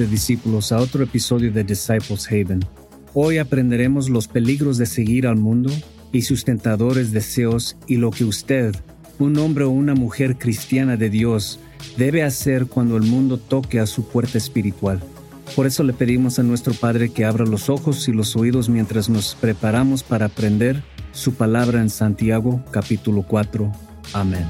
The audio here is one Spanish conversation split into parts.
Nuevamente discípulos a otro episodio de Disciples Haven. Hoy aprenderemos los peligros de seguir al mundo y sus tentadores deseos y lo que usted, un hombre o una mujer cristiana de Dios, debe hacer cuando el mundo toque a su puerta espiritual. Por eso le pedimos a nuestro Padre que abra los ojos y los oídos mientras nos preparamos para aprender su palabra en Santiago capítulo 4. Amén.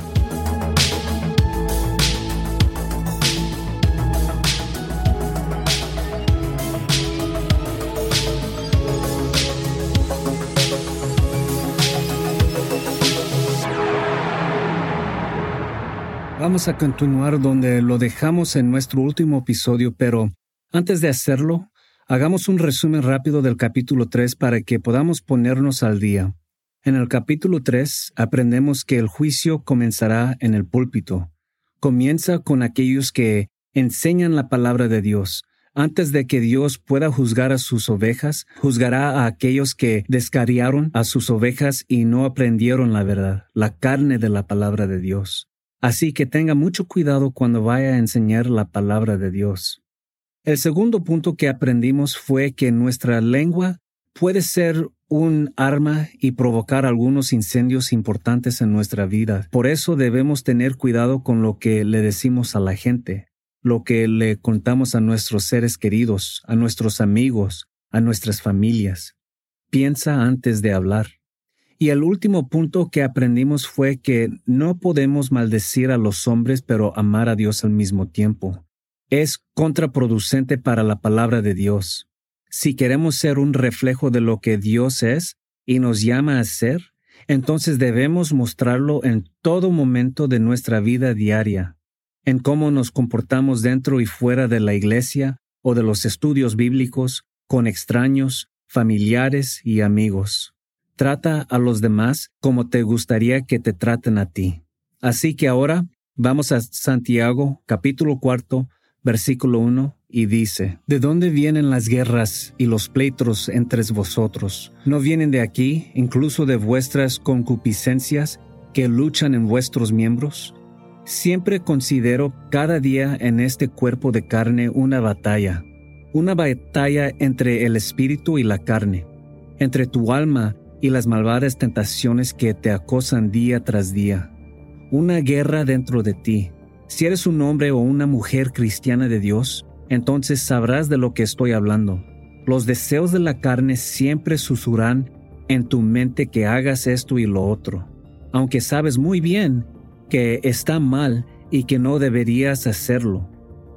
Vamos a continuar donde lo dejamos en nuestro último episodio, pero antes de hacerlo, hagamos un resumen rápido del capítulo 3 para que podamos ponernos al día. En el capítulo 3 aprendemos que el juicio comenzará en el púlpito. Comienza con aquellos que enseñan la palabra de Dios. Antes de que Dios pueda juzgar a sus ovejas, juzgará a aquellos que descariaron a sus ovejas y no aprendieron la verdad, la carne de la palabra de Dios. Así que tenga mucho cuidado cuando vaya a enseñar la palabra de Dios. El segundo punto que aprendimos fue que nuestra lengua puede ser un arma y provocar algunos incendios importantes en nuestra vida. Por eso debemos tener cuidado con lo que le decimos a la gente, lo que le contamos a nuestros seres queridos, a nuestros amigos, a nuestras familias. Piensa antes de hablar. Y el último punto que aprendimos fue que no podemos maldecir a los hombres pero amar a Dios al mismo tiempo. Es contraproducente para la palabra de Dios. Si queremos ser un reflejo de lo que Dios es y nos llama a ser, entonces debemos mostrarlo en todo momento de nuestra vida diaria, en cómo nos comportamos dentro y fuera de la iglesia o de los estudios bíblicos, con extraños, familiares y amigos. Trata a los demás como te gustaría que te traten a ti. Así que ahora vamos a Santiago capítulo cuarto, versículo 1, y dice, ¿De dónde vienen las guerras y los pleitos entre vosotros? ¿No vienen de aquí, incluso de vuestras concupiscencias que luchan en vuestros miembros? Siempre considero cada día en este cuerpo de carne una batalla, una batalla entre el espíritu y la carne, entre tu alma y las malvadas tentaciones que te acosan día tras día. Una guerra dentro de ti. Si eres un hombre o una mujer cristiana de Dios, entonces sabrás de lo que estoy hablando. Los deseos de la carne siempre susurran en tu mente que hagas esto y lo otro, aunque sabes muy bien que está mal y que no deberías hacerlo.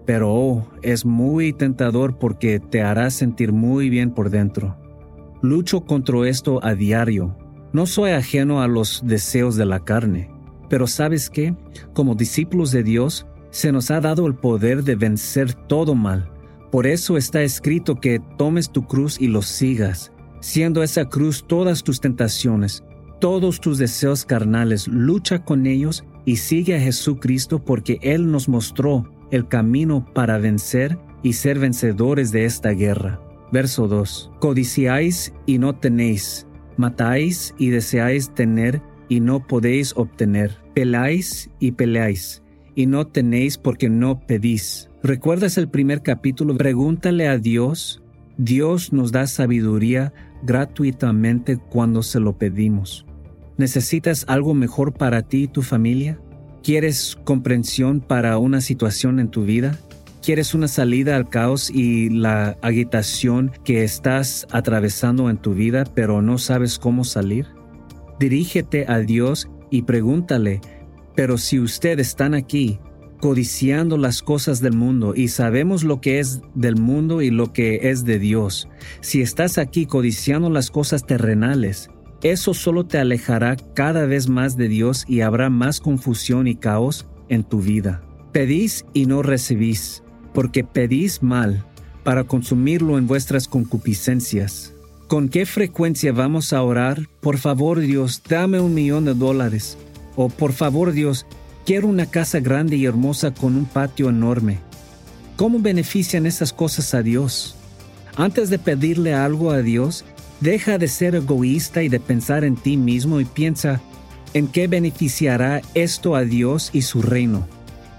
Pero oh, es muy tentador porque te hará sentir muy bien por dentro. Lucho contra esto a diario. No soy ajeno a los deseos de la carne, pero sabes que, como discípulos de Dios, se nos ha dado el poder de vencer todo mal. Por eso está escrito que tomes tu cruz y lo sigas, siendo esa cruz todas tus tentaciones, todos tus deseos carnales, lucha con ellos y sigue a Jesucristo porque Él nos mostró el camino para vencer y ser vencedores de esta guerra. Verso 2. Codiciáis y no tenéis, matáis y deseáis tener y no podéis obtener, peláis y peleáis y no tenéis porque no pedís. ¿Recuerdas el primer capítulo? Pregúntale a Dios. Dios nos da sabiduría gratuitamente cuando se lo pedimos. ¿Necesitas algo mejor para ti y tu familia? ¿Quieres comprensión para una situación en tu vida? ¿Quieres una salida al caos y la agitación que estás atravesando en tu vida pero no sabes cómo salir? Dirígete a Dios y pregúntale, pero si ustedes están aquí codiciando las cosas del mundo y sabemos lo que es del mundo y lo que es de Dios, si estás aquí codiciando las cosas terrenales, eso solo te alejará cada vez más de Dios y habrá más confusión y caos en tu vida. Pedís y no recibís porque pedís mal para consumirlo en vuestras concupiscencias. ¿Con qué frecuencia vamos a orar? Por favor Dios, dame un millón de dólares. O por favor Dios, quiero una casa grande y hermosa con un patio enorme. ¿Cómo benefician esas cosas a Dios? Antes de pedirle algo a Dios, deja de ser egoísta y de pensar en ti mismo y piensa en qué beneficiará esto a Dios y su reino.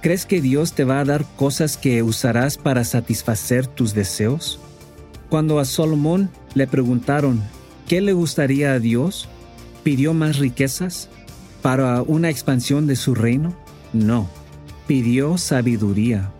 ¿Crees que Dios te va a dar cosas que usarás para satisfacer tus deseos? Cuando a Salomón le preguntaron qué le gustaría a Dios, ¿pidió más riquezas para una expansión de su reino? No, pidió sabiduría.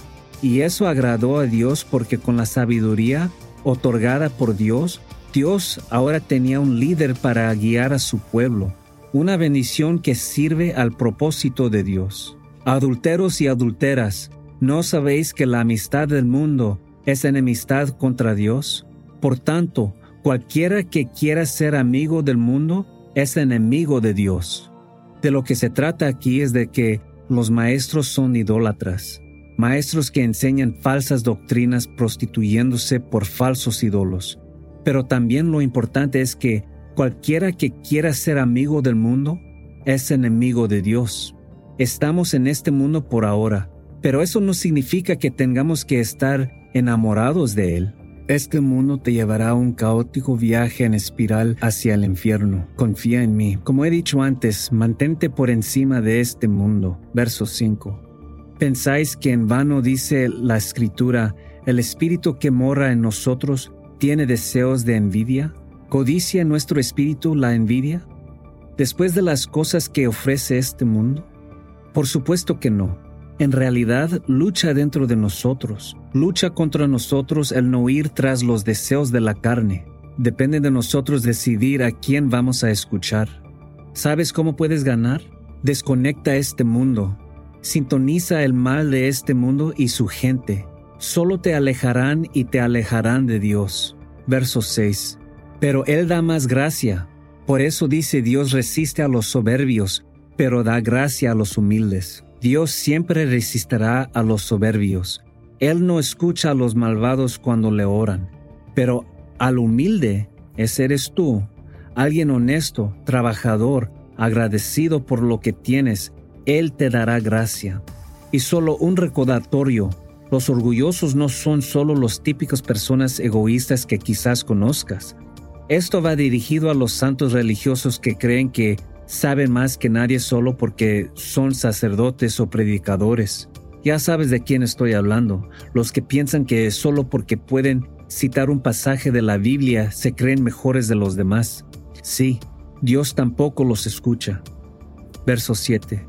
Y eso agradó a Dios porque con la sabiduría otorgada por Dios, Dios ahora tenía un líder para guiar a su pueblo, una bendición que sirve al propósito de Dios. Adulteros y adulteras, ¿no sabéis que la amistad del mundo es enemistad contra Dios? Por tanto, cualquiera que quiera ser amigo del mundo es enemigo de Dios. De lo que se trata aquí es de que los maestros son idólatras, maestros que enseñan falsas doctrinas prostituyéndose por falsos ídolos. Pero también lo importante es que cualquiera que quiera ser amigo del mundo es enemigo de Dios. Estamos en este mundo por ahora, pero eso no significa que tengamos que estar enamorados de él. Este mundo te llevará a un caótico viaje en espiral hacia el infierno. Confía en mí. Como he dicho antes, mantente por encima de este mundo. Verso 5. ¿Pensáis que en vano dice la escritura, el espíritu que mora en nosotros tiene deseos de envidia? ¿Codicia nuestro espíritu la envidia? Después de las cosas que ofrece este mundo? Por supuesto que no. En realidad lucha dentro de nosotros, lucha contra nosotros el no ir tras los deseos de la carne. Depende de nosotros decidir a quién vamos a escuchar. ¿Sabes cómo puedes ganar? Desconecta este mundo. Sintoniza el mal de este mundo y su gente. Solo te alejarán y te alejarán de Dios. Verso 6. Pero Él da más gracia. Por eso dice Dios resiste a los soberbios, pero da gracia a los humildes. Dios siempre resistirá a los soberbios. Él no escucha a los malvados cuando le oran, pero al humilde, ese eres tú, alguien honesto, trabajador, agradecido por lo que tienes, Él te dará gracia. Y solo un recordatorio, los orgullosos no son solo los típicos personas egoístas que quizás conozcas. Esto va dirigido a los santos religiosos que creen que saben más que nadie solo porque son sacerdotes o predicadores. Ya sabes de quién estoy hablando, los que piensan que solo porque pueden citar un pasaje de la Biblia se creen mejores de los demás. Sí, Dios tampoco los escucha. Verso 7.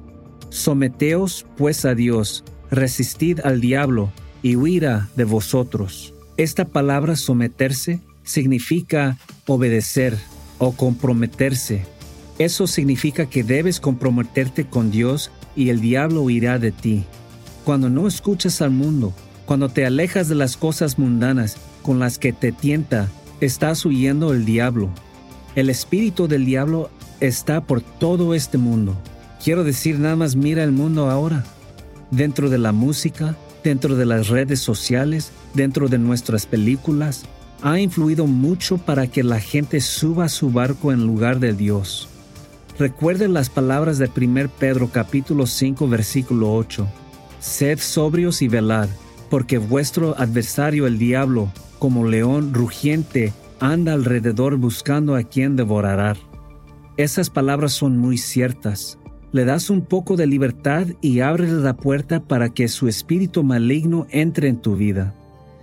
Someteos pues a Dios, resistid al diablo y huirá de vosotros. Esta palabra someterse significa obedecer o comprometerse eso significa que debes comprometerte con Dios y el diablo huirá de ti. Cuando no escuchas al mundo, cuando te alejas de las cosas mundanas con las que te tienta, estás huyendo del diablo. El espíritu del diablo está por todo este mundo. Quiero decir, nada más mira el mundo ahora. Dentro de la música, dentro de las redes sociales, dentro de nuestras películas, ha influido mucho para que la gente suba a su barco en lugar de Dios. Recuerden las palabras de 1 Pedro capítulo 5 versículo 8. Sed sobrios y velad, porque vuestro adversario el diablo, como león rugiente, anda alrededor buscando a quien devorará. Esas palabras son muy ciertas. Le das un poco de libertad y abres la puerta para que su espíritu maligno entre en tu vida.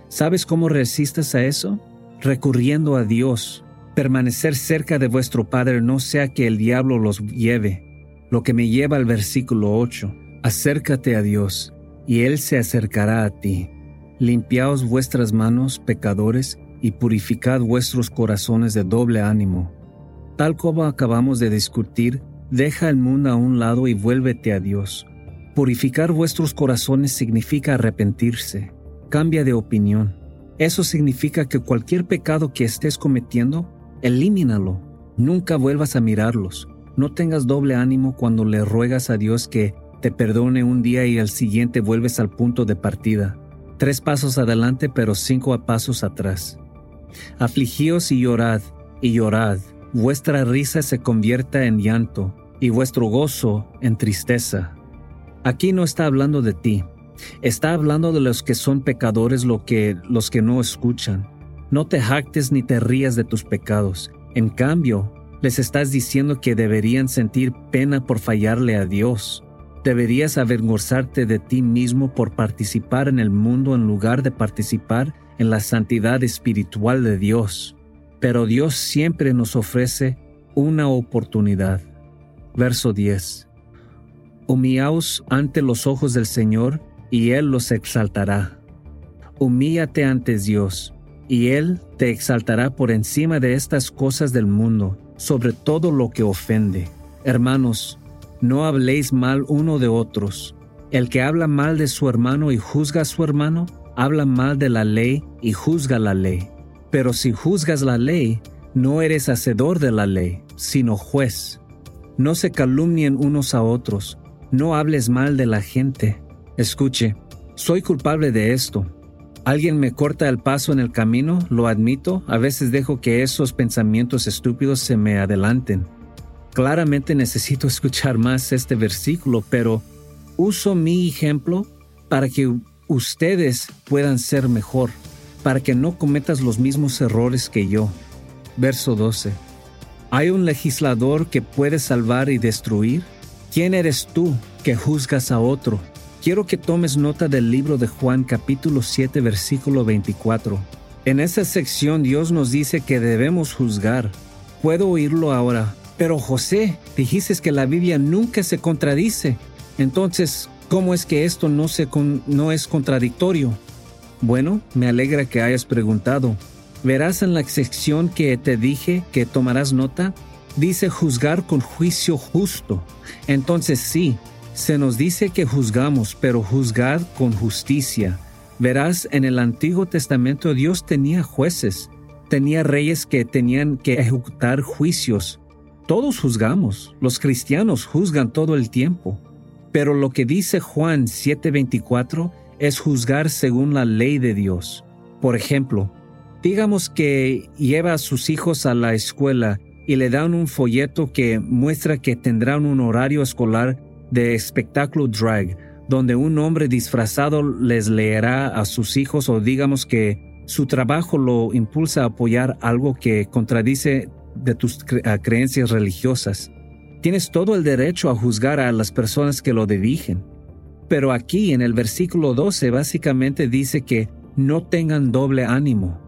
¿Sabes cómo resistes a eso? Recurriendo a Dios, permanecer cerca de vuestro Padre no sea que el diablo los lleve. Lo que me lleva al versículo 8. Acércate a Dios, y Él se acercará a ti. Limpiaos vuestras manos, pecadores, y purificad vuestros corazones de doble ánimo. Tal como acabamos de discutir, deja el mundo a un lado y vuélvete a Dios. Purificar vuestros corazones significa arrepentirse. Cambia de opinión. Eso significa que cualquier pecado que estés cometiendo Elimínalo. Nunca vuelvas a mirarlos. No tengas doble ánimo cuando le ruegas a Dios que te perdone un día y al siguiente vuelves al punto de partida. Tres pasos adelante pero cinco pasos atrás. Afligíos y llorad, y llorad. Vuestra risa se convierta en llanto, y vuestro gozo en tristeza. Aquí no está hablando de ti. Está hablando de los que son pecadores, lo que, los que no escuchan. No te jactes ni te rías de tus pecados. En cambio, les estás diciendo que deberían sentir pena por fallarle a Dios. Deberías avergonzarte de ti mismo por participar en el mundo en lugar de participar en la santidad espiritual de Dios. Pero Dios siempre nos ofrece una oportunidad. Verso 10. Humillaos ante los ojos del Señor, y Él los exaltará. Humíllate ante Dios, y Él te exaltará por encima de estas cosas del mundo, sobre todo lo que ofende. Hermanos, no habléis mal uno de otros. El que habla mal de su hermano y juzga a su hermano, habla mal de la ley y juzga la ley. Pero si juzgas la ley, no eres hacedor de la ley, sino juez. No se calumnien unos a otros, no hables mal de la gente. Escuche, soy culpable de esto. Alguien me corta el paso en el camino, lo admito, a veces dejo que esos pensamientos estúpidos se me adelanten. Claramente necesito escuchar más este versículo, pero uso mi ejemplo para que ustedes puedan ser mejor, para que no cometas los mismos errores que yo. Verso 12. ¿Hay un legislador que puede salvar y destruir? ¿Quién eres tú que juzgas a otro? Quiero que tomes nota del libro de Juan capítulo 7 versículo 24. En esa sección Dios nos dice que debemos juzgar. Puedo oírlo ahora, pero José, dijiste que la Biblia nunca se contradice. Entonces, ¿cómo es que esto no, se no es contradictorio? Bueno, me alegra que hayas preguntado. Verás en la sección que te dije que tomarás nota, dice juzgar con juicio justo. Entonces sí, se nos dice que juzgamos, pero juzgar con justicia. Verás, en el Antiguo Testamento Dios tenía jueces, tenía reyes que tenían que ejecutar juicios, todos juzgamos, los cristianos juzgan todo el tiempo, pero lo que dice Juan 7:24 es juzgar según la ley de Dios. Por ejemplo, digamos que lleva a sus hijos a la escuela y le dan un folleto que muestra que tendrán un horario escolar de espectáculo drag, donde un hombre disfrazado les leerá a sus hijos o digamos que su trabajo lo impulsa a apoyar algo que contradice de tus creencias religiosas. Tienes todo el derecho a juzgar a las personas que lo dirigen. Pero aquí en el versículo 12 básicamente dice que no tengan doble ánimo.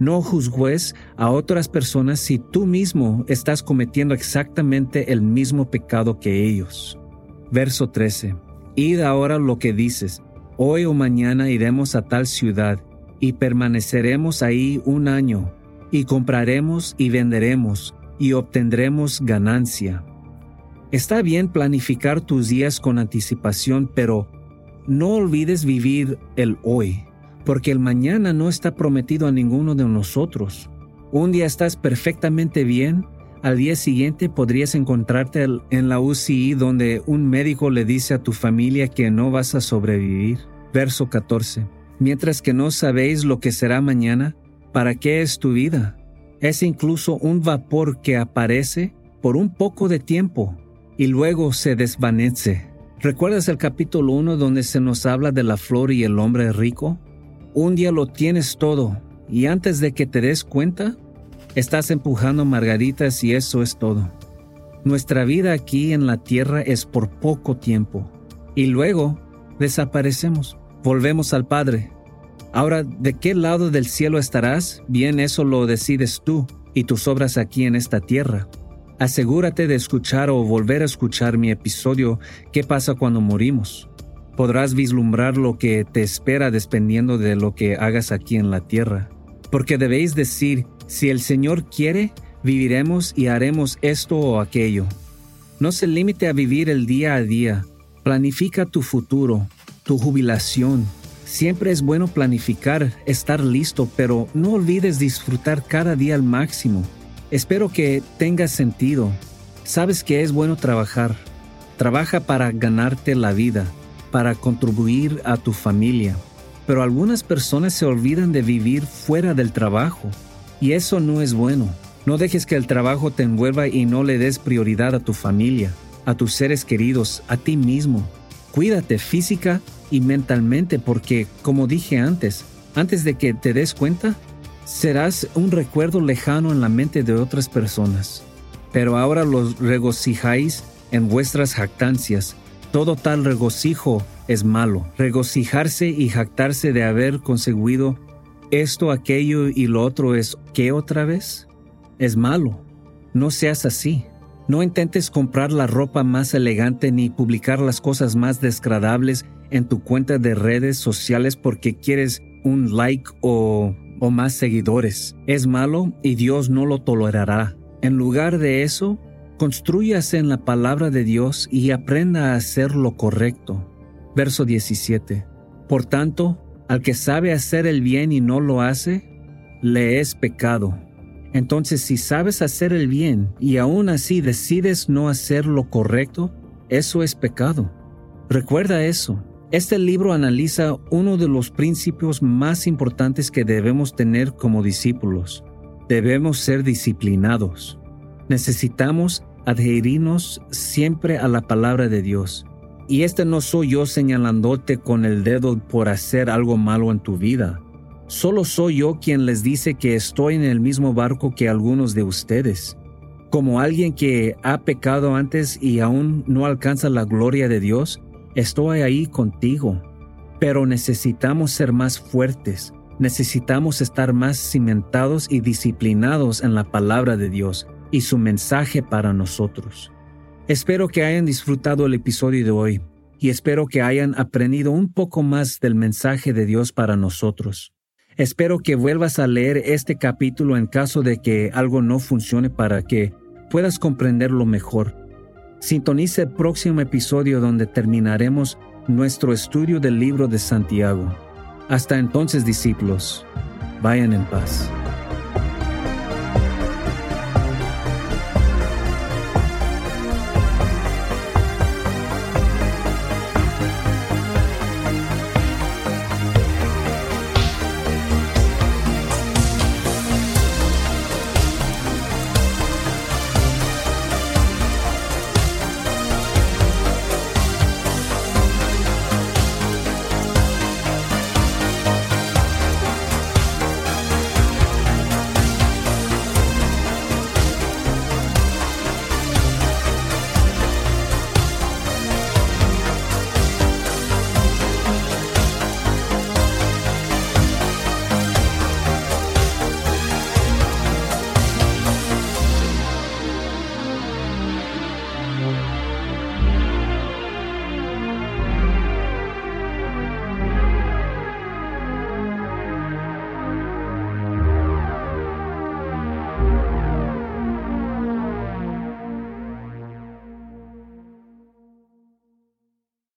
No juzgues a otras personas si tú mismo estás cometiendo exactamente el mismo pecado que ellos. Verso 13. Id ahora lo que dices. Hoy o mañana iremos a tal ciudad y permaneceremos ahí un año y compraremos y venderemos y obtendremos ganancia. Está bien planificar tus días con anticipación, pero no olvides vivir el hoy, porque el mañana no está prometido a ninguno de nosotros. Un día estás perfectamente bien, al día siguiente podrías encontrarte en la UCI donde un médico le dice a tu familia que no vas a sobrevivir. Verso 14. Mientras que no sabéis lo que será mañana, ¿Para qué es tu vida? Es incluso un vapor que aparece por un poco de tiempo y luego se desvanece. ¿Recuerdas el capítulo 1 donde se nos habla de la flor y el hombre rico? Un día lo tienes todo y antes de que te des cuenta, estás empujando margaritas y eso es todo. Nuestra vida aquí en la tierra es por poco tiempo y luego desaparecemos, volvemos al Padre Ahora, ¿de qué lado del cielo estarás? Bien, eso lo decides tú y tus obras aquí en esta tierra. Asegúrate de escuchar o volver a escuchar mi episodio ¿Qué pasa cuando morimos? Podrás vislumbrar lo que te espera dependiendo de lo que hagas aquí en la tierra. Porque debéis decir, si el Señor quiere, viviremos y haremos esto o aquello. No se limite a vivir el día a día. Planifica tu futuro, tu jubilación, Siempre es bueno planificar, estar listo, pero no olvides disfrutar cada día al máximo. Espero que tenga sentido. Sabes que es bueno trabajar. Trabaja para ganarte la vida, para contribuir a tu familia. Pero algunas personas se olvidan de vivir fuera del trabajo. Y eso no es bueno. No dejes que el trabajo te envuelva y no le des prioridad a tu familia, a tus seres queridos, a ti mismo. Cuídate física y mentalmente porque, como dije antes, antes de que te des cuenta, serás un recuerdo lejano en la mente de otras personas. Pero ahora los regocijáis en vuestras jactancias, Todo tal regocijo es malo. Regocijarse y jactarse de haber conseguido esto, aquello y lo otro es ¿qué otra vez? Es malo. No seas así. No intentes comprar la ropa más elegante ni publicar las cosas más desagradables en tu cuenta de redes sociales porque quieres un like o, o más seguidores. Es malo y Dios no lo tolerará. En lugar de eso, construyase en la palabra de Dios y aprenda a hacer lo correcto. Verso 17. Por tanto, al que sabe hacer el bien y no lo hace, le es pecado. Entonces, si sabes hacer el bien y aún así decides no hacer lo correcto, eso es pecado. Recuerda eso. Este libro analiza uno de los principios más importantes que debemos tener como discípulos. Debemos ser disciplinados. Necesitamos adherirnos siempre a la palabra de Dios. Y este no soy yo señalándote con el dedo por hacer algo malo en tu vida. Solo soy yo quien les dice que estoy en el mismo barco que algunos de ustedes. Como alguien que ha pecado antes y aún no alcanza la gloria de Dios, estoy ahí contigo. Pero necesitamos ser más fuertes, necesitamos estar más cimentados y disciplinados en la palabra de Dios y su mensaje para nosotros. Espero que hayan disfrutado el episodio de hoy y espero que hayan aprendido un poco más del mensaje de Dios para nosotros. Espero que vuelvas a leer este capítulo en caso de que algo no funcione para que puedas comprenderlo mejor. Sintonice el próximo episodio donde terminaremos nuestro estudio del libro de Santiago. Hasta entonces, discípulos, vayan en paz.